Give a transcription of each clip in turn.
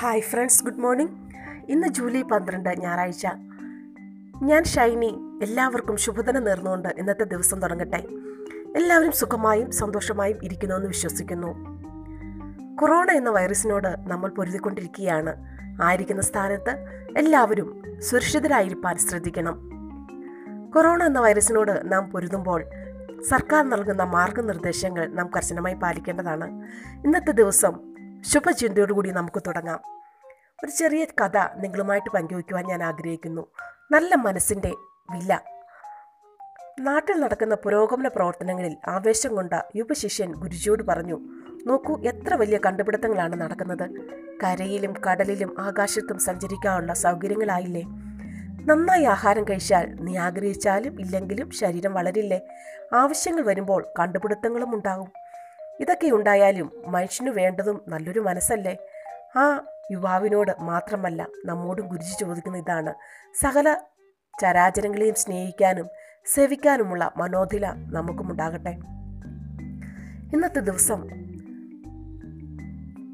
Hi friends good morning. ഇന്ന് July പന്ത്രണ്ട് ഞായറാഴ്ച. ഞാൻ ഷൈനി എല്ലാവർക്കും ശുഭദിനം നേർന്നുകൊണ്ട് ഇന്നത്തെ ദിവസം തുടങ്ങട്ടെ. എല്ലാവരും സുഖമായും സന്തോഷമായും ഇരിക്കുന്നുവെന്ന് വിശ്വസിക്കുന്നു. കൊറോണ എന്ന വൈറസിനോട് നമ്മൾ പൊരുതിക്കൊണ്ടിരിക്കുകയാണ്. ആയിരിക്കുന്ന സ്ഥാനത്ത് എല്ലാവരും സുരക്ഷിതരായിരിക്കാൻ ശ്രദ്ധിക്കണം. കൊറോണ എന്ന വൈറസിനോട് നാം പൊരുതുമ്പോൾ സർക്കാർ നൽകുന്ന മാർഗനിർദ്ദേശങ്ങൾ നാം കർശനമായി പാലിക്കേണ്ടതാണ്. ഇന്നത്തെ ദിവസം ശുഭചിന്തയോടുകൂടി നമുക്ക് തുടങ്ങാം. ഒരു ചെറിയ കഥ നിങ്ങളുമായിട്ട് പങ്കുവയ്ക്കുവാൻ ഞാൻ ആഗ്രഹിക്കുന്നു. നല്ല മനസ്സിന്റെ വില. നാട്ടിൽ നടക്കുന്ന പുരോഗമന പ്രവർത്തനങ്ങളിൽ ആവേശം കൊണ്ട യുവശിഷ്യൻ ഗുരുജിയോട് പറഞ്ഞു നോക്കൂ എത്ര വലിയ കണ്ടുപിടുത്തങ്ങളാണ് നടക്കുന്നത്. കരയിലും കടലിലും ആകാശത്തും സഞ്ചരിക്കാനുള്ള സൗകര്യങ്ങളായില്ലേ? നന്നായി ആഹാരം കഴിച്ചാൽ നീ ആഗ്രഹിച്ചാലും ഇല്ലെങ്കിലും ശരീരം വളരില്ലേ? ആവശ്യങ്ങൾ വരുമ്പോൾ കണ്ടുപിടുത്തങ്ങളും ഉണ്ടാകും ഇതൊക്കെ ഉണ്ടായാലും മനുഷ്യന് വേണ്ടതും നല്ലൊരു മനസ്സല്ലേ? ആ യുവാവിനോട് മാത്രമല്ല നമ്മോടും ഗുരുജി ചോദിക്കുന്ന ഇതാണ്. സകല ചരാചരങ്ങളെയും സ്നേഹിക്കാനും സേവിക്കാനുമുള്ള മനോധില നമുക്കും ഉണ്ടാകട്ടെ. ഇന്നത്തെ ദിവസം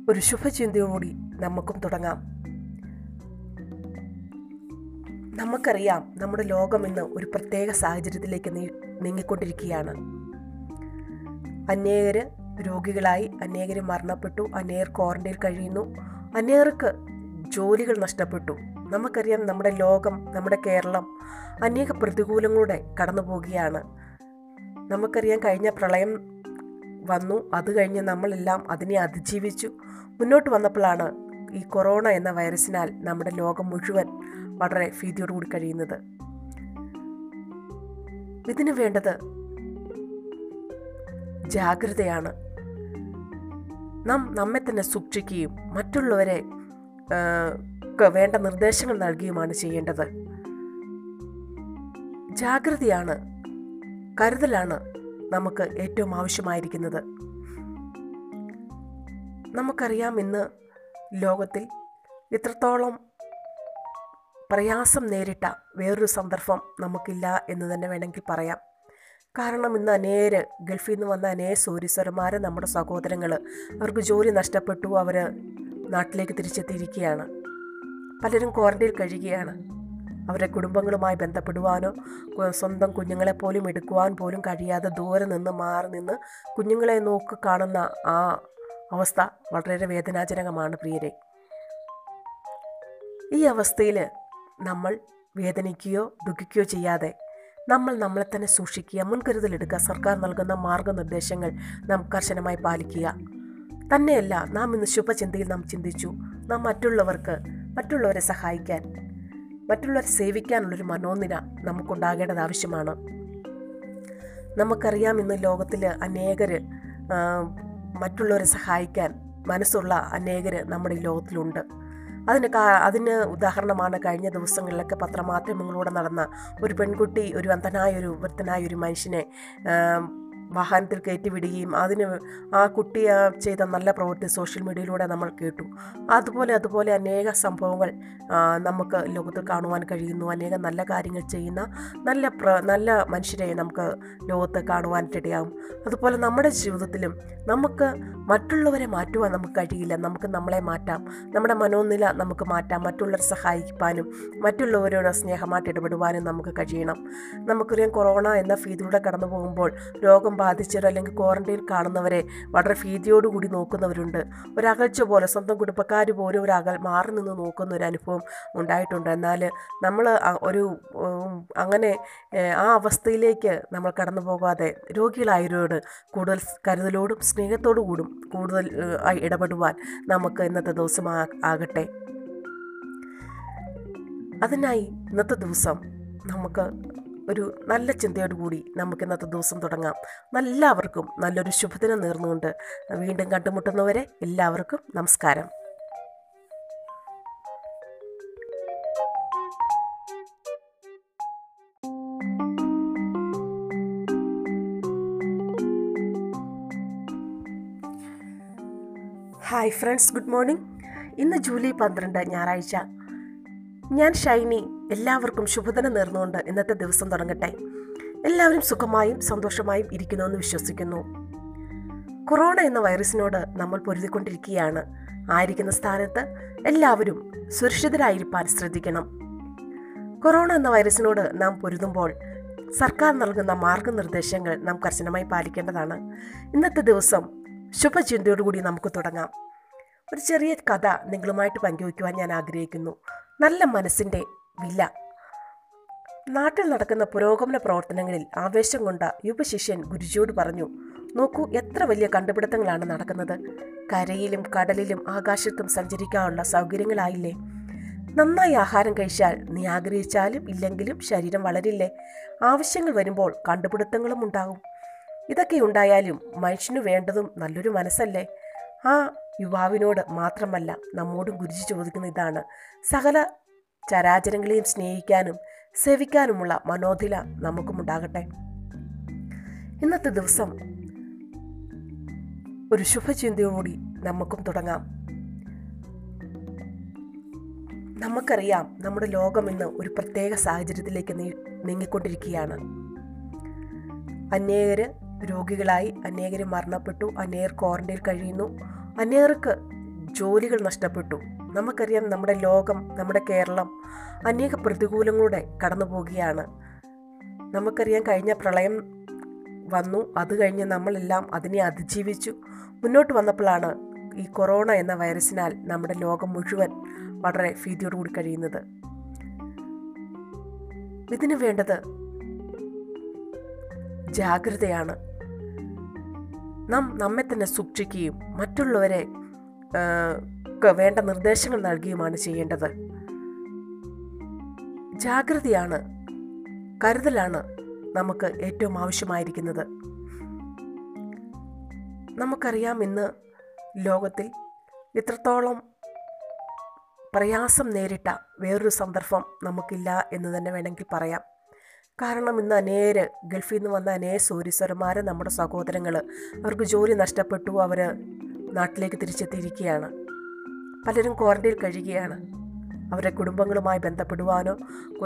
ഒരു ശുഭചിന്തയോടുകൂടി നമുക്കും തുടങ്ങാം. നമുക്കറിയാം നമ്മുടെ ലോകം ഇന്ന് ഒരു പ്രത്യേക സാഹചര്യത്തിലേക്ക് നീങ്ങിക്കൊണ്ടിരിക്കുകയാണ്. അനേകര് രോഗികളായി അനേകർ മരണപ്പെട്ടു അനേകർ ക്വാറന്റൈൻ കഴിയുന്നു. അനേകർക്ക് ജോലികൾ നഷ്ടപ്പെട്ടു. നമുക്കറിയാം നമ്മുടെ ലോകം നമ്മുടെ കേരളം അനേക പ്രതികൂലങ്ങളുടെ കടന്നു പോവുകയാണ്. നമുക്കറിയാം കഴിഞ്ഞ പ്രളയം വന്നു. അത് കഴിഞ്ഞ് നമ്മളെല്ലാം അതിനെ അതിജീവിച്ചു. മുന്നോട്ട് വന്നപ്പോഴാണ് ഈ കൊറോണ എന്ന വൈറസിനാൽ നമ്മുടെ ലോകം മുഴുവൻ വളരെ ഭീതിയോടുകൂടി കഴിയുന്നത്. ഇതിനു വേണ്ടത് ജാഗ്രതയാണ്. നാം നമ്മെ തന്നെ സൂക്ഷിക്കുകയും മറ്റുള്ളവരെ വേണ്ട നിർദ്ദേശങ്ങൾ നൽകുകയുമാണ് ചെയ്യേണ്ടത്. ജാഗ്രതയാണ് കരുതലാണ് നമുക്ക് ഏറ്റവും ആവശ്യമായിരിക്കുന്നത്. നമുക്കറിയാം ഇന്ന് ലോകത്തിൽ ഇത്രത്തോളം പ്രയാസം നേരിട്ട വേറൊരു സന്ദർഭം നമുക്കില്ല എന്ന് തന്നെ വേണമെങ്കിൽ പറയാം. കാരണം ഇന്ന് അനേര് ഗൾഫിൽ നിന്ന് വന്ന അനേ സൂര്യസ്വരന്മാർ നമ്മുടെ സഹോദരങ്ങൾ അവർക്ക് ജോലി നഷ്ടപ്പെട്ടു. അവർ നാട്ടിലേക്ക് തിരിച്ചെത്തിയിരിക്കുകയാണ്. പലരും ക്വാറന്റൈൻ കഴിയുകയാണ്. അവരുടെ കുടുംബങ്ങളുമായി ബന്ധപ്പെടുവാനോ സ്വന്തം കുഞ്ഞുങ്ങളെ പോലും എടുക്കുവാൻ പോലും കഴിയാതെ ദൂരെ നിന്ന് മാറി നിന്ന് കുഞ്ഞുങ്ങളെ നോക്ക് കാണുന്ന ആ അവസ്ഥ വളരെ വേദനാജനകമാണ് പ്രിയരെ. ഈ അവസ്ഥയിൽ നമ്മൾ വേദനിക്കുകയോ ദുഃഖിക്കുകയോ ചെയ്യാതെ നമ്മൾ നമ്മളെ തന്നെ സൂക്ഷിക്കുക മുൻകരുതലെടുക്കുക സർക്കാർ നൽകുന്ന മാർഗനിർദ്ദേശങ്ങൾ നാം കർശനമായി പാലിക്കുക. തന്നെയല്ല നാം ഇന്ന് ശുഭചിന്തയിൽ നാം ചിന്തിച്ചു. നാം മറ്റുള്ളവർക്ക് മറ്റുള്ളവരെ സഹായിക്കാൻ മറ്റുള്ളവരെ സേവിക്കാനുള്ളൊരു മനോനില നമുക്കുണ്ടാകേണ്ടത് ആവശ്യമാണ്. നമുക്കറിയാം ഇന്ന് ലോകത്തിൽ അനേകർ മറ്റുള്ളവരെ സഹായിക്കാൻ മനസ്സുള്ള അനേകർ നമ്മുടെ ഈ ലോകത്തിലുണ്ട്. അതിന് അതിന് ഉദാഹരണമാണ് കഴിഞ്ഞ ദിവസങ്ങളിലൊക്കെ പത്രമാധ്യമങ്ങളിലൂടെ നടന്ന ഒരു പെൺകുട്ടി ഒരു അന്ധനായ ഒരു വൃത്തനായ ഒരു മനുഷ്യനെ വാഹനത്തിൽ കയറ്റിവിടുകയും അതിന് ആ കുട്ടി ആ ചെയ്ത നല്ല പ്രവൃത്തി സോഷ്യൽ മീഡിയയിലൂടെ നമ്മൾ കേട്ടു. അതുപോലെ അതുപോലെ അനേക സംഭവങ്ങൾ നമുക്ക് ലോകത്തിൽ കാണുവാൻ കഴിയുന്നു. അനേകം നല്ല കാര്യങ്ങൾ ചെയ്യുന്ന നല്ല പ്ര നല്ല മനുഷ്യരെ നമുക്ക് ലോകത്ത് കാണുവാനിടയാകും അതുപോലെ നമ്മുടെ ജീവിതത്തിലും നമുക്ക് മറ്റുള്ളവരെ മാറ്റുവാൻ നമുക്ക് കഴിയില്ല. നമുക്ക് നമ്മളെ മാറ്റാം. നമ്മുടെ മനോനില നമുക്ക് മാറ്റാം. മറ്റുള്ളവരെ സഹായിക്കാനും മറ്റുള്ളവരോട് സ്നേഹമായിട്ട് ഇടപെടുവാനും നമുക്ക് കഴിയണം. നമുക്കറിയാം കൊറോണ എന്ന ഭീതിയിലൂടെ കടന്നു പോകുമ്പോൾ രോഗം ബാധിച്ചവർ അല്ലെങ്കിൽ ക്വാറന്റൈൻ കാണുന്നവരെ വളരെ ഭീതിയോടുകൂടി നോക്കുന്നവരുണ്ട്. ഒരകൽച്ച പോലെ സ്വന്തം കുടുംബക്കാർ പോലും ഒരകൽ മാറി നിന്ന് നോക്കുന്ന ഒരു അനുഭവം ഉണ്ടായിട്ടുണ്ട്. എന്നാൽ നമ്മൾ ഒരു അങ്ങനെ ആ അവസ്ഥയിലേക്ക് നമ്മൾ കടന്നു പോകാതെ രോഗികളായവരോട് കൂടുതൽ കരുതലോടും സ്നേഹത്തോടു കൂടും കൂടുതൽ ഇടപെടുവാൻ നമുക്ക് ഇന്നത്തെ ദിവസം ആകട്ടെ. അതിനായി ഇന്നത്തെ ദിവസം നമുക്ക് ഒരു നല്ല ചിന്തയോടുകൂടി നമുക്ക് ഇന്നത്തെ ദിവസം തുടങ്ങാം. എല്ലാവർക്കും നല്ലൊരു ശുഭദിനം നേർന്നുകൊണ്ട് വീണ്ടും കണ്ടുമുട്ടുന്നവരെ എല്ലാവർക്കും നമസ്കാരം. Hi friends good morning. ഇന്ന് ജൂലൈ പന്ത്രണ്ട് ഞായറാഴ്ച. ഞാൻ ഷൈനി എല്ലാവർക്കും ശുഭദിനം നേർന്നുകൊണ്ട് ഇന്നത്തെ ദിവസം തുടങ്ങട്ടെ. എല്ലാവരും സുഖമായും സന്തോഷമായും ഇരിക്കുന്നുവെന്ന് വിശ്വസിക്കുന്നു. കൊറോണ എന്ന വൈറസിനോട് നമ്മൾ പൊരുതിക്കൊണ്ടിരിക്കുകയാണ്. ആയിരിക്കുന്ന സ്ഥാനത്ത് എല്ലാവരും സുരക്ഷിതരായിരിക്കാൻ ശ്രദ്ധിക്കണം. കൊറോണ എന്ന വൈറസിനോട് നാം പൊരുതുമ്പോൾ സർക്കാർ നൽകുന്ന മാർഗനിർദ്ദേശങ്ങൾ നാം കർശനമായി പാലിക്കേണ്ടതാണ്. ഇന്നത്തെ ദിവസം ശുഭചിന്തയോടുകൂടി നമുക്ക് തുടങ്ങാം. ഒരു ചെറിയ കഥ നിങ്ങളുമായിട്ട് പങ്കുവയ്ക്കുവാൻ ഞാൻ ആഗ്രഹിക്കുന്നു. നല്ല മനസ്സിന്റെ വില. നാട്ടിൽ നടക്കുന്ന പുരോഗമന പ്രവർത്തനങ്ങളിൽ ആവേശം കൊണ്ട യുവശിഷ്യൻ ഗുരുജിയോട് പറഞ്ഞു നോക്കൂ എത്ര വലിയ കണ്ടുപിടുത്തങ്ങളാണ് നടക്കുന്നത്. കരയിലും കടലിലും ആകാശത്തും സഞ്ചരിക്കാനുള്ള സൗകര്യങ്ങളായില്ലേ? നന്നായി ആഹാരം കഴിച്ചാൽ നീ ആഗ്രഹിച്ചാലും ഇല്ലെങ്കിലും ശരീരം വളരില്ലേ? ആവശ്യങ്ങൾ വരുമ്പോൾ കണ്ടുപിടുത്തങ്ങളും ഉണ്ടാകും. ഇതൊക്കെ ഉണ്ടായാലും മനുഷ്യന് വേണ്ടതും നല്ലൊരു മനസ്സല്ലേ? ആ യുവാവിനോട് മാത്രമല്ല നമ്മോടും ഗുരുജി ചോദിക്കുന്ന ഇതാണ്. സകല ചരാചരങ്ങളെയും സ്നേഹിക്കാനും സേവിക്കാനുമുള്ള മനോധില നമുക്കും ഉണ്ടാകട്ടെ ഇന്നത്തെ ദിവസം ഒരു ശുഭചിന്തയോടുകൂടി നമുക്കും തുടങ്ങാം. നമുക്കറിയാം നമ്മുടെ ലോകം ഇന്ന് ഒരു പ്രത്യേക സാഹചര്യത്തിലേക്ക് നീങ്ങിക്കൊണ്ടിരിക്കുകയാണ്. അനേകർ രോഗികളായി അനേകർ മരണപ്പെട്ടു അനേകർ ക്വാറന്റൈൻ കഴിയുന്നു അനേകർക്ക് ജോലികൾ നഷ്ടപ്പെട്ടു. നമുക്കറിയാം നമ്മുടെ ലോകം നമ്മുടെ കേരളം അനേക പ്രതികൂലങ്ങളുടെ കടന്നു പോവുകയാണ് നമുക്കറിയാം കഴിഞ്ഞ പ്രളയം വന്നു അത് കഴിഞ്ഞ് നമ്മളെല്ലാം അതിനെ അതിജീവിച്ചു. മുന്നോട്ട് വന്നപ്പോഴാണ് ഈ കൊറോണ എന്ന വൈറസിനാൽ നമ്മുടെ ലോകം മുഴുവൻ വളരെ ഭീതിയോടുകൂടി കഴിയുന്നത്. ഇതിന് വേണ്ടത് ജാഗ്രതയാണ്. നാം നമ്മെ തന്നെ സൂക്ഷിക്കുകയും മറ്റുള്ളവരെ ആ, ക്ക് വേണ്ട നിർദ്ദേശങ്ങൾ നൽകിയുമാണ് ചെയ്യേണ്ടത്. ജാഗ്രതയാണ് കരുതലാണ് നമുക്ക് ഏറ്റവും ആവശ്യമായിരിക്കുന്നത്. നമുക്കറിയാം ഇന്ന് ലോകത്തിൽ ഇത്രത്തോളം പ്രയാസം നേരിട്ട വേറൊരു സന്ദർഭം നമുക്കില്ല എന്ന് തന്നെ വേണമെങ്കിൽ പറയാം. കാരണം ഇന്ന് അനേര് ഗൾഫിൽ നിന്ന് വന്ന അനേക സൂര്യസ്വരന്മാർ നമ്മുടെ സഹോദരങ്ങൾ അവർക്ക് ജോലി നഷ്ടപ്പെട്ടു അവർ നാട്ടിലേക്ക് തിരിച്ചെത്തിയിരിക്കുകയാണ്. പലരും ക്വാറന്റൈൻ കഴിയുകയാണ്. അവരുടെ കുടുംബങ്ങളുമായി ബന്ധപ്പെടുവാനോ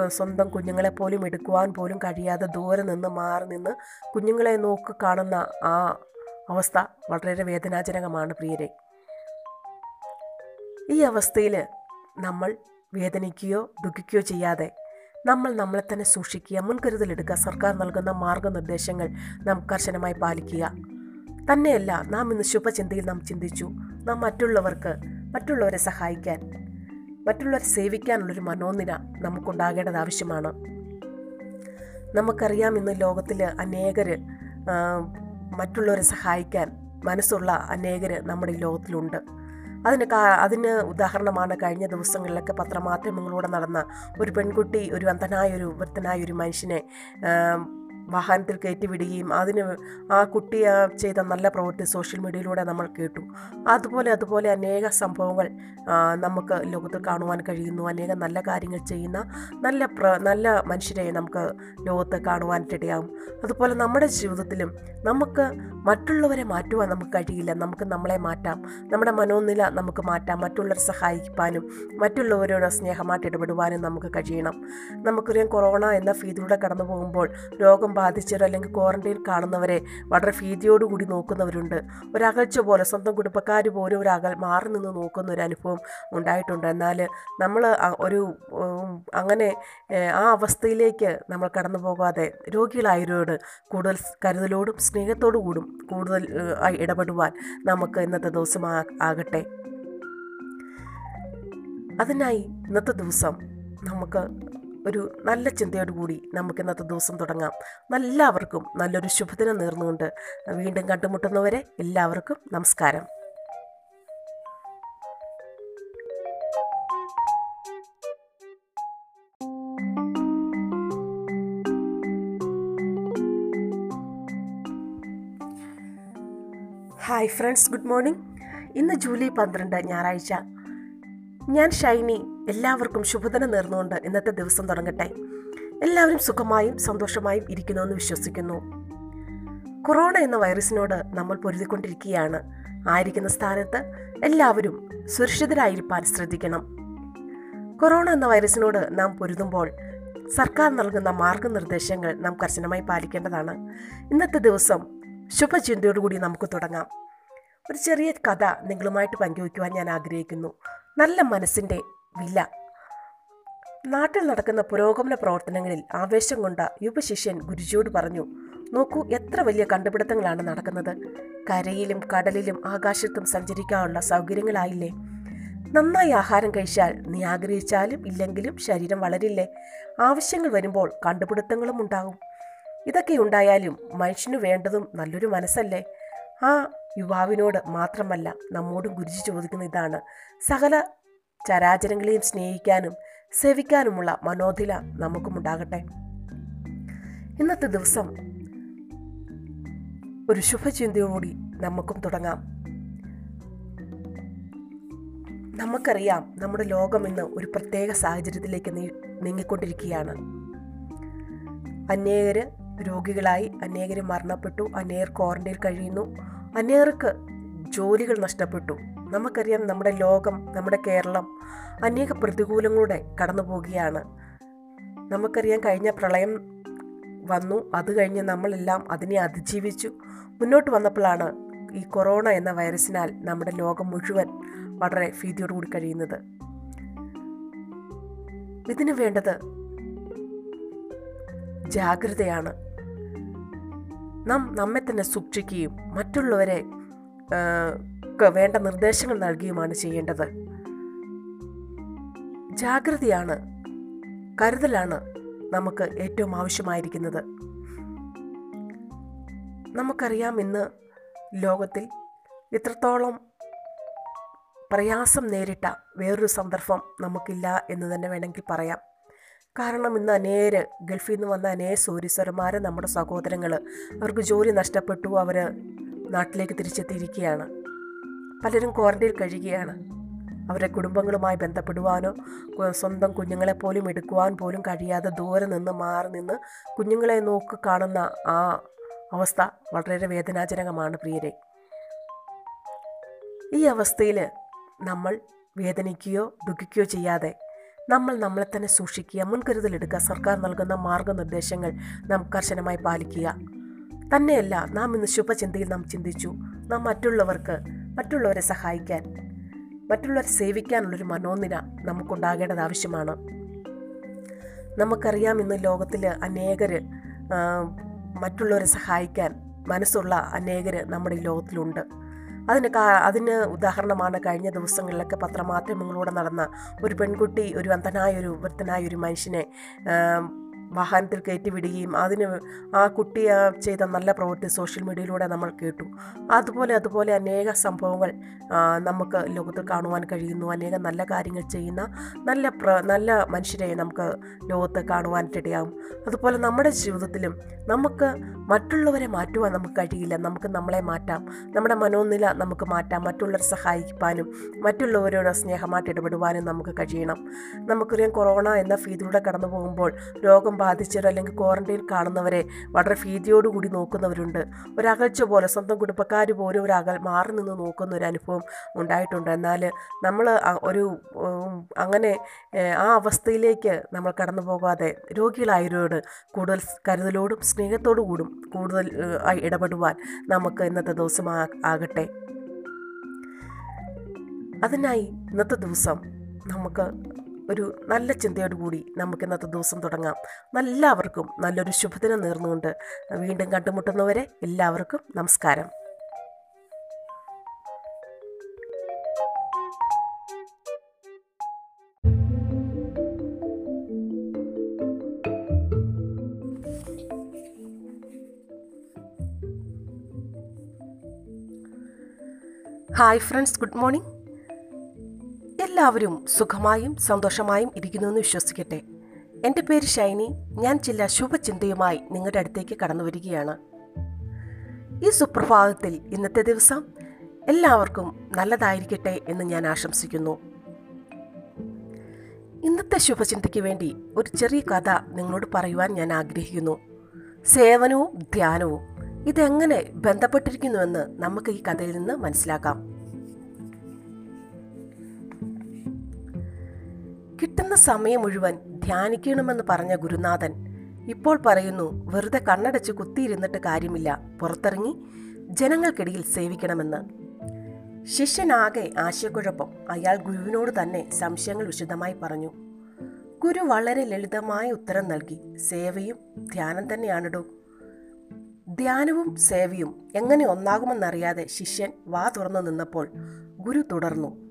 സ്വന്തം കുഞ്ഞുങ്ങളെ പോലും എടുക്കുവാൻ പോലും കഴിയാതെ ദൂരെ നിന്ന് മാറി നിന്ന് കുഞ്ഞുങ്ങളെ നോക്കി കാണുന്ന ആ അവസ്ഥ വളരെ വേദനാജനകമാണ് പ്രിയരെ. ഈ അവസ്ഥയിൽ നമ്മൾ വേദനിക്കുകയോ ദുഃഖിക്കുകയോ ചെയ്യാതെ നമ്മൾ നമ്മളെ തന്നെ സൂക്ഷിക്കുക മുൻകരുതലെടുക്കുക സർക്കാർ നൽകുന്ന മാർഗനിർദ്ദേശങ്ങൾ നാം കർശനമായി പാലിക്കുക. തന്നെയല്ല നാം ഇന്ന് ശുഭചിന്തയിൽ നാം ചിന്തിച്ചു. നാം മറ്റുള്ളവർക്ക് മറ്റുള്ളവരെ സഹായിക്കാൻ മറ്റുള്ളവരെ സേവിക്കാനുള്ളൊരു മനോനില നമുക്കുണ്ടാകേണ്ടത് ആവശ്യമാണ്. നമുക്കറിയാം ഇന്ന് ലോകത്തിൽ അനേകർ മറ്റുള്ളവരെ സഹായിക്കാൻ മനസ്സുള്ള അനേകർ നമ്മുടെ ഈ ലോകത്തിലുണ്ട്. അതിന് അതിന് ഉദാഹരണമാണ് കഴിഞ്ഞ ദിവസങ്ങളിലൊക്കെ പത്രമാധ്യമങ്ങളിലൂടെ നടന്ന ഒരു പെൺകുട്ടി ഒരു അന്ധനായ ഒരു വൃത്തനായ ഒരു മനുഷ്യനെ വാഹനത്തിൽ കയറ്റിവിടുകയും അതിന് ആ കുട്ടി ചെയ്ത നല്ല പ്രവൃത്തി സോഷ്യൽ മീഡിയയിലൂടെ നമ്മൾ കേട്ടു. അതുപോലെ അതുപോലെ അനേക സംഭവങ്ങൾ നമുക്ക് ലോകത്ത് കാണുവാൻ കഴിയുന്നു. അനേകം നല്ല കാര്യങ്ങൾ ചെയ്യുന്ന നല്ല പ്ര നല്ല മനുഷ്യരെ നമുക്ക് ലോകത്ത് കാണുവാനിടയാകും അതുപോലെ നമ്മുടെ ജീവിതത്തിലും നമുക്ക് മറ്റുള്ളവരെ മാറ്റുവാൻ നമുക്ക് കഴിയില്ല. നമുക്ക് നമ്മളെ മാറ്റാം. നമ്മുടെ മനോനില നമുക്ക് മാറ്റാം. മറ്റുള്ളവരെ സഹായിക്കാനും മറ്റുള്ളവരോട് സ്നേഹമായിട്ട് ഇടപെടുവാനും നമുക്ക് കഴിയണം. നമുക്കറിയാം കൊറോണ എന്ന ഭീതിയിലൂടെ കടന്നു പോകുമ്പോൾ രോഗം ബാധിച്ചവർ അല്ലെങ്കിൽ ക്വാറന്റൈൻ കാണുന്നവരെ വളരെ ഭീതിയോടുകൂടി നോക്കുന്നവരുണ്ട്. ഒരകൽച്ച പോലെ സ്വന്തം കുടുംബക്കാർ പോലും ഒരകൽ മാറി നിന്ന് നോക്കുന്ന ഒരു അനുഭവം ഉണ്ടായിട്ടുണ്ട്. എന്നാൽ നമ്മൾ ഒരു അങ്ങനെ ആ അവസ്ഥയിലേക്ക് നമ്മൾ കടന്നു പോകാതെ രോഗികളായവരോട് കൂടുതൽ കരുതലോടും സ്നേഹത്തോടു കൂടും കൂടുതൽ ഇടപെടുവാൻ നമുക്ക് ഇന്നത്തെ ദിവസം ആകട്ടെ. അതിനായി ഇന്നത്തെ ദിവസം നമുക്ക് ഒരു നല്ല ചിന്തയോടുകൂടി നമുക്ക് ഇന്നത്തെ ദിവസം തുടങ്ങാം. എല്ലാവർക്കും നല്ലൊരു ശുഭദിനം നേർന്നുകൊണ്ട് വീണ്ടും കണ്ടുമുട്ടുന്നവരെ എല്ലാവർക്കും നമസ്കാരം. ഹായ് ഫ്രണ്ട്സ് ഗുഡ് മോർണിംഗ് ഇന്ന് ജൂലൈ പന്ത്രണ്ട് ഞായറാഴ്ച. ഞാൻ ഷൈനി. എല്ലാവർക്കും ശുഭദിനം നേർന്നുകൊണ്ട് ഇന്നത്തെ ദിവസം തുടങ്ങട്ടെ. എല്ലാവരും സുഖമായും സന്തോഷമായും ഇരിക്കുന്നുവെന്ന് വിശ്വസിക്കുന്നു. കൊറോണ എന്ന വൈറസിനോട് നമ്മൾ പൊരുതിക്കൊണ്ടിരിക്കുകയാണ്. ആയിരിക്കുന്ന സ്ഥാനത്ത് എല്ലാവരും സുരക്ഷിതരായിരിക്കാൻ ശ്രദ്ധിക്കണം. കൊറോണ എന്ന വൈറസിനോട് നാം പൊരുതുമ്പോൾ സർക്കാർ നൽകുന്ന മാർഗനിർദ്ദേശങ്ങൾ നാം കർശനമായി പാലിക്കേണ്ടതാണ്. ഇന്നത്തെ ദിവസം ശുഭചിന്തയോടുകൂടി നമുക്ക് തുടങ്ങാം. ഒരു ചെറിയ കഥ നിങ്ങളുമായിട്ട് പങ്കുവയ്ക്കുവാൻ ഞാൻ ആഗ്രഹിക്കുന്നു. നല്ല മനസ്സിന്റെ വില. നാട്ടിൽ നടക്കുന്ന പുരോഗമന പ്രവർത്തനങ്ങളിൽ ആവേശം കൊണ്ട യുവശിഷ്യൻ ഗുരുജിയോട് പറഞ്ഞു നോക്കൂ എത്ര വലിയ കണ്ടുപിടുത്തങ്ങളാണ് നടക്കുന്നത്. കരയിലും കടലിലും ആകാശത്തും സഞ്ചരിക്കാനുള്ള സൗകര്യങ്ങളായില്ലേ? നന്നായി ആഹാരം കഴിച്ചാൽ നീ ആഗ്രഹിച്ചാലും ഇല്ലെങ്കിലും ശരീരം വളരില്ലേ? ആവശ്യങ്ങൾ വരുമ്പോൾ കണ്ടുപിടുത്തങ്ങളും ഉണ്ടാകും. ഇതൊക്കെ ഉണ്ടായാലും മനുഷ്യന് വേണ്ടതും നല്ലൊരു മനസ്സല്ലേ? ആ യുവാവിനോട് മാത്രമല്ല നമ്മോടും ഗുരുജി ചോദിക്കുന്ന ഇതാണ്. സകല ചരാചരങ്ങളെയും സ്നേഹിക്കാനും സേവിക്കാനുമുള്ള മനോധില നമുക്കുമുണ്ടാകട്ടെ ഇന്നത്തെ ദിവസം ഒരു ശുഭചിന്തയോടുകൂടി നമുക്കും തുടങ്ങാം. നമുക്കറിയാം നമ്മുടെ ലോകം ഇന്ന് ഒരു പ്രത്യേക സാഹചര്യത്തിലേക്ക് നീങ്ങിക്കൊണ്ടിരിക്കുകയാണ്. അനേകർ രോഗികളായി അനേകർ മരണപ്പെട്ടു അനേകർ ക്വാറന്റൈൻ കഴിയുന്നു. അനേകർക്ക് ജോലികൾ നഷ്ടപ്പെട്ടു. നമുക്കറിയാം നമ്മുടെ ലോകം നമ്മുടെ കേരളം അനേക പ്രതികൂലങ്ങളുടെ കടന്നു പോവുകയാണ്. നമുക്കറിയാം കഴിഞ്ഞ പ്രളയം വന്നു. അത് കഴിഞ്ഞ് നമ്മളെല്ലാം അതിനെ അതിജീവിച്ചു. മുന്നോട്ട് വന്നപ്പോഴാണ് ഈ കൊറോണ എന്ന വൈറസിനാൽ നമ്മുടെ ലോകം മുഴുവൻ വളരെ ഭീതിയോടുകൂടി കഴിയുന്നത്. ഇതിനു വേണ്ടത് ജാഗ്രതയാണ്. നാം നമ്മെ തന്നെ സൂക്ഷിക്കുകയും മറ്റുള്ളവരെ വേണ്ട നിർദ്ദേശങ്ങൾ നൽകുകയുമാണ് ചെയ്യേണ്ടത്. ജാഗ്രതയാണ് കരുതലാണ് നമുക്ക് ഏറ്റവും ആവശ്യമായിരിക്കുന്നത്. നമുക്കറിയാം ഇന്ന് ലോകത്തിൽ ഇത്രത്തോളം പ്രയാസം നേരിട്ട വേറൊരു സന്ദർഭം നമുക്കില്ല എന്ന് തന്നെ വേണമെങ്കിൽ പറയാം. കാരണം ഇന്ന് അനേര് ഗൾഫിൽ നിന്ന് വന്ന അനേ സൂര്യസ്വരന്മാർ നമ്മുടെ സഹോദരങ്ങൾ അവർക്ക് ജോലി നഷ്ടപ്പെട്ടു അവർ നാട്ടിലേക്ക് തിരിച്ചെത്തിയിരിക്കുകയാണ്. പലരും ക്വാറന്റീൻ കഴിയുകയാണ്. അവരെ കുടുംബങ്ങളുമായി ബന്ധപ്പെടുവാനോ സ്വന്തം കുഞ്ഞുങ്ങളെ പോലും എടുക്കുവാൻ പോലും കഴിയാതെ ദൂരെ നിന്ന് മാറി നിന്ന് കുഞ്ഞുങ്ങളെ നോക്കി കാണുന്ന ആ അവസ്ഥ വളരെ വേദനാജനകമാണ് പ്രിയരെ. ഈ അവസ്ഥയിൽ നമ്മൾ വേദനിക്കുകയോ ദുഃഖിക്കുകയോ ചെയ്യാതെ നമ്മൾ നമ്മളെ തന്നെ സൂക്ഷിക്കുക മുൻകരുതലെടുക്കുക സർക്കാർ നൽകുന്ന മാർഗനിർദ്ദേശങ്ങൾ നാം കർശനമായി പാലിക്കുക. തന്നെയല്ല നാം ഇന്ന് ശുഭചിന്തയിൽ നാം ചിന്തിച്ചു. നാം മറ്റുള്ളവർക്ക് മറ്റുള്ളവരെ സഹായിക്കാൻ മറ്റുള്ളവരെ സേവിക്കാനുള്ളൊരു മനോനില നമുക്കുണ്ടാകേണ്ടത് ആവശ്യമാണ്. നമുക്കറിയാം ഇന്ന് ലോകത്തിൽ അനേകർ മറ്റുള്ളവരെ സഹായിക്കാൻ മനസ്സുള്ള അനേകർ നമ്മുടെ ലോകത്തിലുണ്ട്. അതിന് അതിന് ഉദാഹരണമാണ് കഴിഞ്ഞ ദിവസങ്ങളിലൊക്കെ പത്രമാധ്യമങ്ങളിലൂടെ നടന്ന ഒരു പെൺകുട്ടി ഒരു അന്ധനായ ഒരു വൃത്തനായ ഒരു മനുഷ്യനെ വാഹനത്തിൽ കയറ്റി വിടുകയും അതിന് ആ കുട്ടി ആ ചെയ്ത നല്ല പ്രവൃത്തി സോഷ്യൽ മീഡിയയിലൂടെ നമ്മൾ കേട്ടു. അതുപോലെ അതുപോലെ അനേക സംഭവങ്ങൾ നമുക്ക് ലോകത്തിൽ കാണുവാൻ കഴിയുന്നു. അനേകം നല്ല കാര്യങ്ങൾ ചെയ്യുന്ന നല്ല പ്ര നല്ല മനുഷ്യരെ നമുക്ക് ലോകത്ത് കാണുവാനായിട്ടിടയാകും അതുപോലെ നമ്മുടെ ജീവിതത്തിലും നമുക്ക് മറ്റുള്ളവരെ മാറ്റുവാൻ നമുക്ക് കഴിയില്ല. നമുക്ക് നമ്മളെ മാറ്റാം. നമ്മുടെ മനോനില നമുക്ക് മാറ്റാം. മറ്റുള്ളവരെ സഹായിക്കാനും മറ്റുള്ളവരോട് സ്നേഹമായിട്ട് ഇടപെടുവാനും നമുക്ക് കഴിയണം. നമുക്കറിയാം കൊറോണ എന്ന ഭീതിയിലൂടെ കടന്നു പോകുമ്പോൾ രോഗം ബാധിച്ചവർ അല്ലെങ്കിൽ ക്വാറന്റൈൻ കാണുന്നവരെ വളരെ ഭീതിയോടുകൂടി നോക്കുന്നവരുണ്ട്. ഒരകൽച്ച പോലെ സ്വന്തം കുടുംബക്കാർ പോലും ഒരു അകൽ മാറി നിന്ന് നോക്കുന്ന ഒരു അനുഭവം ഉണ്ടായിട്ടുണ്ട്. എന്നാൽ നമ്മൾ ഒരു അങ്ങനെ ആ അവസ്ഥയിലേക്ക് നമ്മൾ കടന്നു പോകാതെ രോഗികളായവരോട് കൂടുതൽ കരുതലോടും സ്നേഹത്തോടു കൂടും കൂടുതൽ ഇടപെടുവാൻ നമുക്ക് ഇന്നത്തെ ദിവസം ആകട്ടെ. അതിനായി ഇന്നത്തെ ദിവസം നമുക്ക് ഒരു നല്ല ചിന്തയോടുകൂടി നമുക്ക് ഇന്നത്തെ ദിവസം തുടങ്ങാം. എല്ലാവർക്കും നല്ലൊരു ശുഭദിനം നേർന്നുകൊണ്ട് വീണ്ടും കണ്ടുമുട്ടുന്നവരെ എല്ലാവർക്കും നമസ്കാരം. Hi friends good morning. എല്ലാവരും സുഖമായും സന്തോഷമായും ഇരിക്കുന്നുവെന്ന് വിശ്വസിക്കട്ടെ. എന്റെ പേര് ഷൈനി. ഞാൻ ചില ശുഭചിന്തയുമായി നിങ്ങളുടെ അടുത്തേക്ക് കടന്നു വരികയാണ്. ഈ സുപ്രഭാതത്തിൽ ഇന്നത്തെ ദിവസം എല്ലാവർക്കും നല്ലതായിരിക്കട്ടെ എന്ന് ഞാൻ ആശംസിക്കുന്നു. ഇന്നത്തെ ശുഭചിന്തയ്ക്ക് വേണ്ടി ഒരു ചെറിയ കഥ നിങ്ങളോട് പറയുവാൻ ഞാൻ ആഗ്രഹിക്കുന്നു. സേവനവും ധ്യാനവും ഇതെങ്ങനെ ബന്ധപ്പെട്ടിരിക്കുന്നുവെന്ന് നമുക്ക് ഈ കഥയിൽ നിന്ന് മനസ്സിലാക്കാം. കിട്ടുന്ന സമയം മുഴുവൻ ധ്യാനിക്കണമെന്ന് പറഞ്ഞ ഗുരുനാഥൻ ഇപ്പോൾ പറയുന്നു വെറുതെ കണ്ണടച്ച് കുത്തിയിരുന്നിട്ട് കാര്യമില്ല. പുറത്തിറങ്ങി ജനങ്ങൾക്കിടയിൽ സേവിക്കണമെന്ന്. ശിഷ്യനാകെ ആശയക്കുഴപ്പം. അയാൾ ഗുരുവിനോട് തന്നെ സംശയങ്ങൾ വിശദമായി പറഞ്ഞു. ഗുരു വളരെ ലളിതമായ ഉത്തരം നൽകി. സേവയും ധ്യാനം തന്നെയാണിടോ. ധ്യാനവും സേവയും എങ്ങനെ ഒന്നാകുമെന്നറിയാതെ ശിഷ്യൻ വാ തുറന്നു നിന്നപ്പോൾ ഗുരു തുടർന്നു.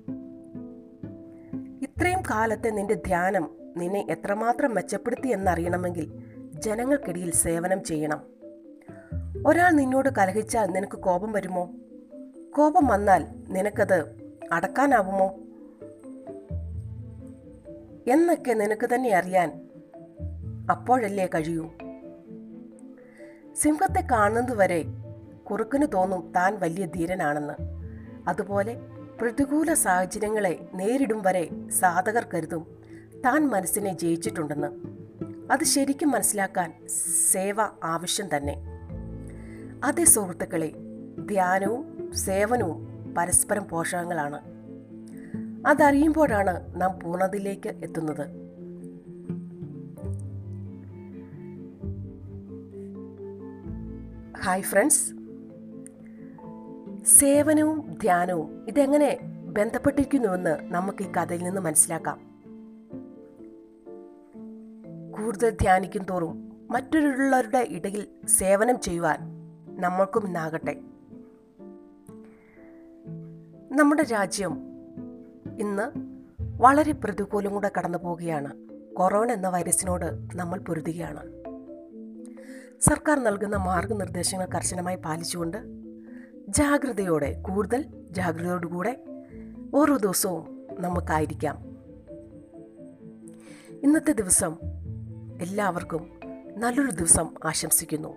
ഇത്രയും കാലത്തെ നിന്റെ ധ്യാനം നിന്നെ എത്രമാത്രം മെച്ചപ്പെടുത്തി എന്നറിയണമെങ്കിൽ ജനങ്ങൾക്കിടയിൽ സേവനം ചെയ്യണം. ഒരാൾ നിന്നോട് കലഹിച്ചാൽ നിനക്ക് കോപം വരുമോ? കോപം വന്നാൽ നിനക്കത് അടക്കാനാവുമോ? എന്നൊക്കെ നിനക്ക് തന്നെ അറിയാൻ അപ്പോഴല്ലേ കഴിയൂ. സിംഹത്തെ കാണുന്നതുവരെ കുറുക്കന് തോന്നും താൻ വലിയ ധീരനാണെന്ന്. അതുപോലെ പ്രതികൂല സാഹചര്യങ്ങളെ നേരിടും വരെ സാധകർ കരുതും. താൻ മനസ്സിനെ ജയിച്ചിട്ടുണ്ടെന്ന്. അത് ശരിക്കും മനസ്സിലാക്കാൻ സേവ ആവശ്യം തന്നെ. അതേ സുഹൃത്തുക്കളെ ധ്യാനവും സേവനവും പരസ്പരം പോഷകങ്ങളാണ്. അതറിയുമ്പോഴാണ് നാം പൂർണതയിലേക്ക് എത്തുന്നത്. ഹായ് ഫ്രണ്ട്സ് സേവനവും ധ്യാനവും ഇതെങ്ങനെ ബന്ധപ്പെട്ടിരിക്കുന്നുവെന്ന് നമുക്ക് ഈ കഥയിൽ നിന്ന് മനസ്സിലാക്കാം. കൂടുതൽ ധ്യാനിക്കും തോറും മറ്റുള്ളവരുടെ ഇടയിൽ സേവനം ചെയ്യുവാൻ നമ്മൾക്കും ഇന്നാകട്ടെ. നമ്മുടെ രാജ്യം ഇന്ന് വളരെ പ്രതികൂലം കൂടെ കടന്നു പോവുകയാണ്. കൊറോണ എന്ന വൈറസിനോട് നമ്മൾ പൊരുതുകയാണ്. സർക്കാർ നൽകുന്ന മാർഗനിർദ്ദേശങ്ങൾ കർശനമായി പാലിച്ചുകൊണ്ട് ജാഗ്രതയോടെ കൂടുതൽ ജാഗ്രതയോടുകൂടെ ഓരോ ദിവസവും നമുക്കായിരിക്കാം. ഇന്നത്തെ ദിവസം എല്ലാവർക്കും നല്ലൊരു ദിവസം ആശംസിക്കുന്നു.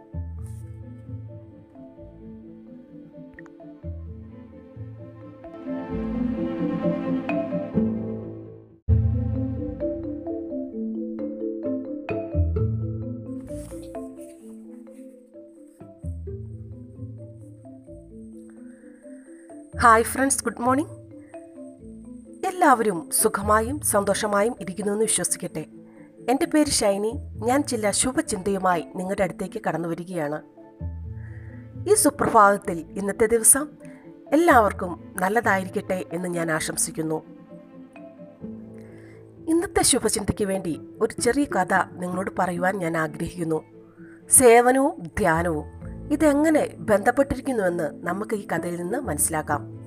ഹായ് ഫ്രണ്ട്സ് ഗുഡ് മോർണിംഗ് എല്ലാവരും സുഖമായും സന്തോഷമായും ഇരിക്കുന്നുവെന്ന് വിശ്വസിക്കട്ടെ. എന്റെ പേര് ഷൈനി. ഞാൻ ചില ശുഭചിന്തയുമായി നിങ്ങളുടെ അടുത്തേക്ക് കടന്നു വരികയാണ്. ഈ സുപ്രഭാതത്തിൽ ഇന്നത്തെ ദിവസം എല്ലാവർക്കും നല്ലതായിരിക്കട്ടെ എന്ന് ഞാൻ ആശംസിക്കുന്നു. ഇന്നത്തെ ശുഭചിന്തയ്ക്ക് വേണ്ടി ഒരു ചെറിയ കഥ നിങ്ങളോട് പറയുവാൻ ഞാൻ ആഗ്രഹിക്കുന്നു. സേവനവും ധ്യാനവും. ഇതെങ്ങനെ ബന്ധപ്പെട്ടിരിക്കുന്നുവെന്ന് നമുക്ക് ഈ കഥയിൽ നിന്ന് മനസ്സിലാക്കാം.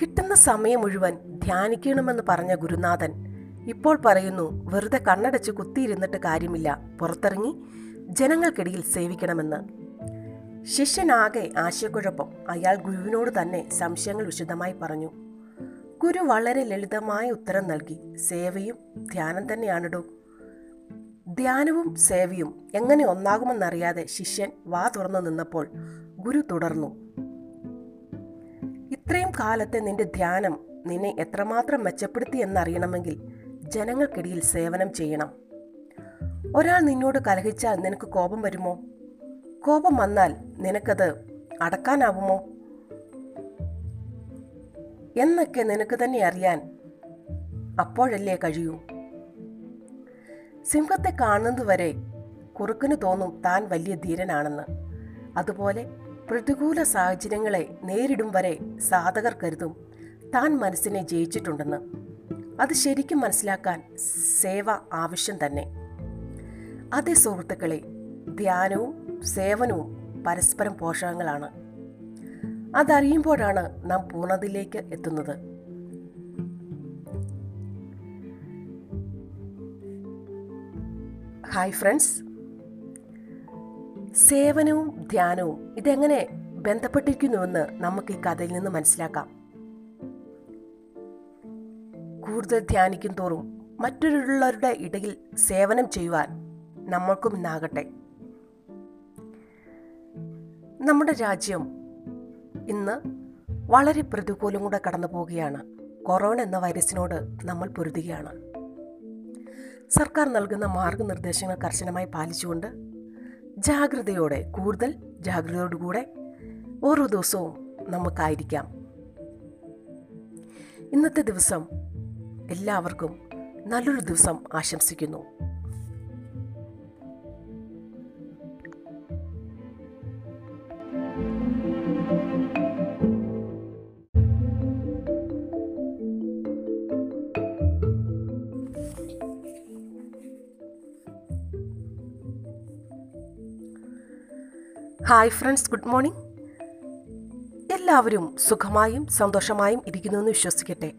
കിട്ടുന്ന സമയം മുഴുവൻ ധ്യാനിക്കണമെന്ന് പറഞ്ഞ ഗുരുനാഥൻ ഇപ്പോൾ പറയുന്നു വെറുതെ കണ്ണടച്ച് കുത്തിയിരുന്നിട്ട് കാര്യമില്ല. പുറത്തിറങ്ങി ജനങ്ങൾക്കിടയിൽ സേവിക്കണമെന്ന്. ശിഷ്യനാകെ ആശയക്കുഴപ്പം. അയാൾ ഗുരുവിനോട് തന്നെ സംശയങ്ങൾ വിശദമായി പറഞ്ഞു. ഗുരു വളരെ ലളിതമായ ഉത്തരം നൽകി. സേവയും ധ്യാനം തന്നെയാണിടോ. ധ്യാനവും സേവയും എങ്ങനെ ഒന്നാകുമെന്നറിയാതെ ശിഷ്യൻ വാ തുറന്നു നിന്നപ്പോൾ ഗുരു തുടർന്നു. ഇത്രയും കാലത്തെ നിന്റെ ധ്യാനം നിന്നെ എത്രമാത്രം മെച്ചപ്പെടുത്തി എന്നറിയണമെങ്കിൽ ജനങ്ങൾക്കിടയിൽ സേവനം ചെയ്യണം. ഒരാൾ നിന്നോട് കലഹിച്ചാൽ നിനക്ക് കോപം വരുമോ? കോപം വന്നാൽ നിനക്കത് അടക്കാനാവുമോ? എന്നൊക്കെ നിനക്ക് തന്നെ അറിയാൻ അപ്പോഴല്ലേ കഴിയൂ. സിംഹത്തെ കാണുന്നതുവരെ കുറുക്കന് തോന്നും താൻ വലിയ ധീരനാണെന്ന്. അതുപോലെ പ്രതികൂല സാഹചര്യങ്ങളെ നേരിടും വരെ സാധകർ കരുതും താൻ മനസ്സിനെ ജയിച്ചിട്ടുണ്ടെന്ന്. അത് ശരിക്കും മനസ്സിലാക്കാൻ സേവ ആവശ്യം തന്നെ. അതേ സുഹൃത്തുക്കളെ ധ്യാനവും സേവനവും പരസ്പരം പോഷകങ്ങളാണ്. അതറിയുമ്പോഴാണ് നാം പൂർണതയിലേക്ക് എത്തുന്നത്. ഹായ് ഫ്രണ്ട്സ് സേവനവും ധ്യാനവും ഇതെങ്ങനെ ബന്ധപ്പെട്ടിരിക്കുന്നുവെന്ന് നമുക്ക് ഈ കഥയിൽ നിന്ന് മനസ്സിലാക്കാം. കൂടുതൽ ധ്യാനിക്കും തോറും മറ്റുള്ളവരുടെ ഇടയിൽ സേവനം ചെയ്യുവാൻ നമ്മൾക്കും ഇന്നാകട്ടെ. നമ്മുടെ രാജ്യം ഇന്ന് വളരെ പ്രതികൂലം കൂടെ കടന്നു പോവുകയാണ് കൊറോണ എന്ന വൈറസിനോട് നമ്മൾ പൊരുതുകയാണ്. സർക്കാർ നൽകുന്ന മാർഗനിർദ്ദേശങ്ങൾ കർശനമായി പാലിച്ചുകൊണ്ട് ജാഗ്രതയോടെ കൂടുതൽ ജാഗ്രതയോടുകൂടെ ഓരോ ദിവസവും നമുക്കായിരിക്കാം. ഇന്നത്തെ ദിവസം എല്ലാവർക്കും നല്ലൊരു ദിവസം ആശംസിക്കുന്നു. ഹായ് ഫ്രണ്ട്സ് ഗുഡ് മോർണിംഗ് എല്ലാവരും സുഖമായും സന്തോഷമായും ഇരിക്കുന്നുവെന്ന് വിശ്വസിക്കട്ടെ.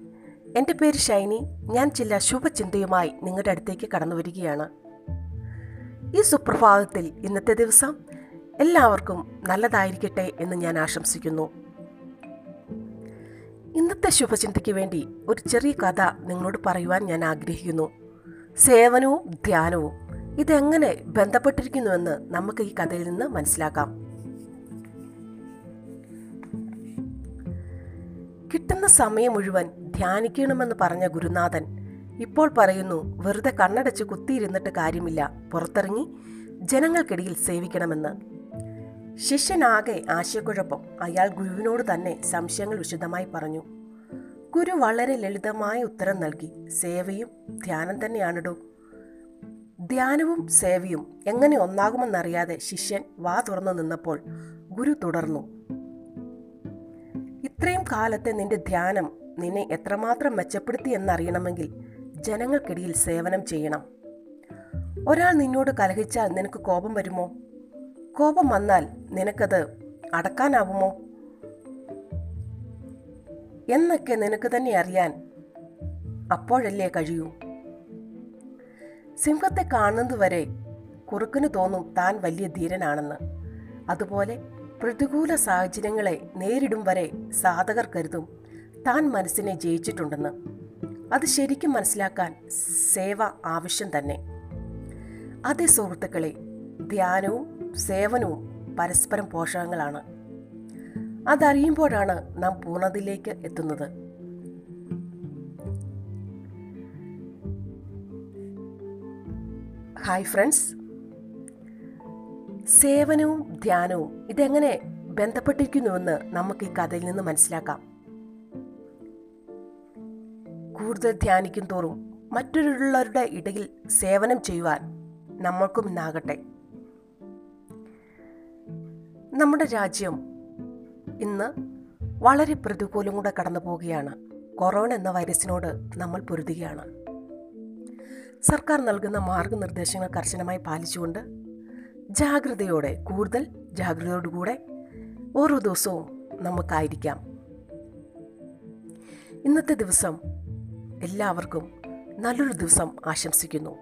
എന്റെ പേര് ഷൈനി. ഞാൻ ചില ശുഭചിന്തയുമായി നിങ്ങളുടെ അടുത്തേക്ക് കടന്നു വരികയാണ്. ഈ സുപ്രഭാതത്തിൽ ഇന്നത്തെ ദിവസം എല്ലാവർക്കും നല്ലതായിരിക്കട്ടെ എന്ന് ഞാൻ ആശംസിക്കുന്നു. ഇന്നത്തെ ശുഭചിന്തയ്ക്ക് വേണ്ടി ഒരു ചെറിയ കഥ നിങ്ങളോട് പറയുവാൻ ഞാൻ ആഗ്രഹിക്കുന്നു. സേവനവും ധ്യാനവും. ഇതെങ്ങനെ ബന്ധപ്പെട്ടിരിക്കുന്നുവെന്ന് നമുക്ക് ഈ കഥയിൽ നിന്ന് മനസ്സിലാക്കാം. കിട്ടുന്ന സമയം മുഴുവൻ ധ്യാനിക്കണമെന്ന് പറഞ്ഞ ഗുരുനാഥൻ ഇപ്പോൾ പറയുന്നു വെറുതെ കണ്ണടച്ച് കുത്തിയിരുന്നിട്ട് കാര്യമില്ല. പുറത്തിറങ്ങി ജനങ്ങൾക്കിടയിൽ സേവിക്കണമെന്ന്. ശിഷ്യനാകെ ആശയക്കുഴപ്പം. അയാൾ ഗുരുവിനോട് തന്നെ സംശയങ്ങൾ വിശദമായി പറഞ്ഞു. ഗുരു വളരെ ലളിതമായ ഉത്തരം നൽകി. സേവയും ധ്യാനം തന്നെയാണിടോ. ധ്യാനവും സേവയും എങ്ങനെ ഒന്നാകുമെന്നറിയാതെ ശിഷ്യൻ വാ തുറന്നു നിന്നപ്പോൾ ഗുരു തുടർന്നു. ഇത്രയും കാലത്തെ നിന്റെ ധ്യാനം നിന്നെ എത്രമാത്രം മെച്ചപ്പെടുത്തി എന്നറിയണമെങ്കിൽ ജനങ്ങൾക്കിടയിൽ സേവനം ചെയ്യണം. ഒരാൾ നിന്നോട് കലഹിച്ചാൽ നിനക്ക് കോപം വരുമോ? കോപം വന്നാൽ നിനക്കത് അടക്കാനാവുമോ? എന്നൊക്കെ നിനക്ക് തന്നെ അറിയാൻ അപ്പോഴല്ലേ കഴിയൂ. സിംഹത്തെ കാണുന്നതുവരെ കുറുക്കന് തോന്നും താൻ വലിയ ധീരനാണെന്ന്. അതുപോലെ പ്രതികൂല സാഹചര്യങ്ങളെ നേരിടും വരെ സാധകർ കരുതും താൻ മനസ്സിനെ ജയിച്ചിട്ടുണ്ടെന്ന്. അത് ശരിക്കും മനസ്സിലാക്കാൻ സേവ ആവശ്യം തന്നെ. അതേ സുഹൃത്തുക്കളെ ധ്യാനവും സേവനവും പരസ്പരം പോഷകങ്ങളാണ്. അതറിയുമ്പോഴാണ് നാം പൂർണതയിലേക്ക് എത്തുന്നത്. ഹായ് ഫ്രണ്ട്സ് സേവനവും ധ്യാനവും ഇതെങ്ങനെ ബന്ധപ്പെട്ടിരിക്കുന്നുവെന്ന് നമുക്ക് ഈ കഥയിൽ നിന്ന് മനസ്സിലാക്കാം. കൂടുതൽ ധ്യാനിക്കും തോറും മറ്റുള്ളവരുടെ ഇടയിൽ സേവനം ചെയ്യുവാൻ നമ്മൾക്കും ഇന്നാകട്ടെ. നമ്മുടെ രാജ്യം ഇന്ന് വളരെ പ്രതികൂലം കൂടെ കടന്നു പോവുകയാണ് കൊറോണ എന്ന വൈറസിനോട് നമ്മൾ പൊരുതുകയാണ്. സർക്കാർ നൽകുന്ന മാർഗനിർദ്ദേശങ്ങൾ കർശനമായി പാലിച്ചുകൊണ്ട് ജാഗ്രതയോടെ കൂടുതൽ ജാഗ്രതയോടുകൂടെ ഓരോ ദിവസവും നമുക്കായിരിക്കാം. ഇന്നത്തെ ദിവസം എല്ലാവർക്കും നല്ലൊരു ദിവസം ആശംസിക്കുന്നു.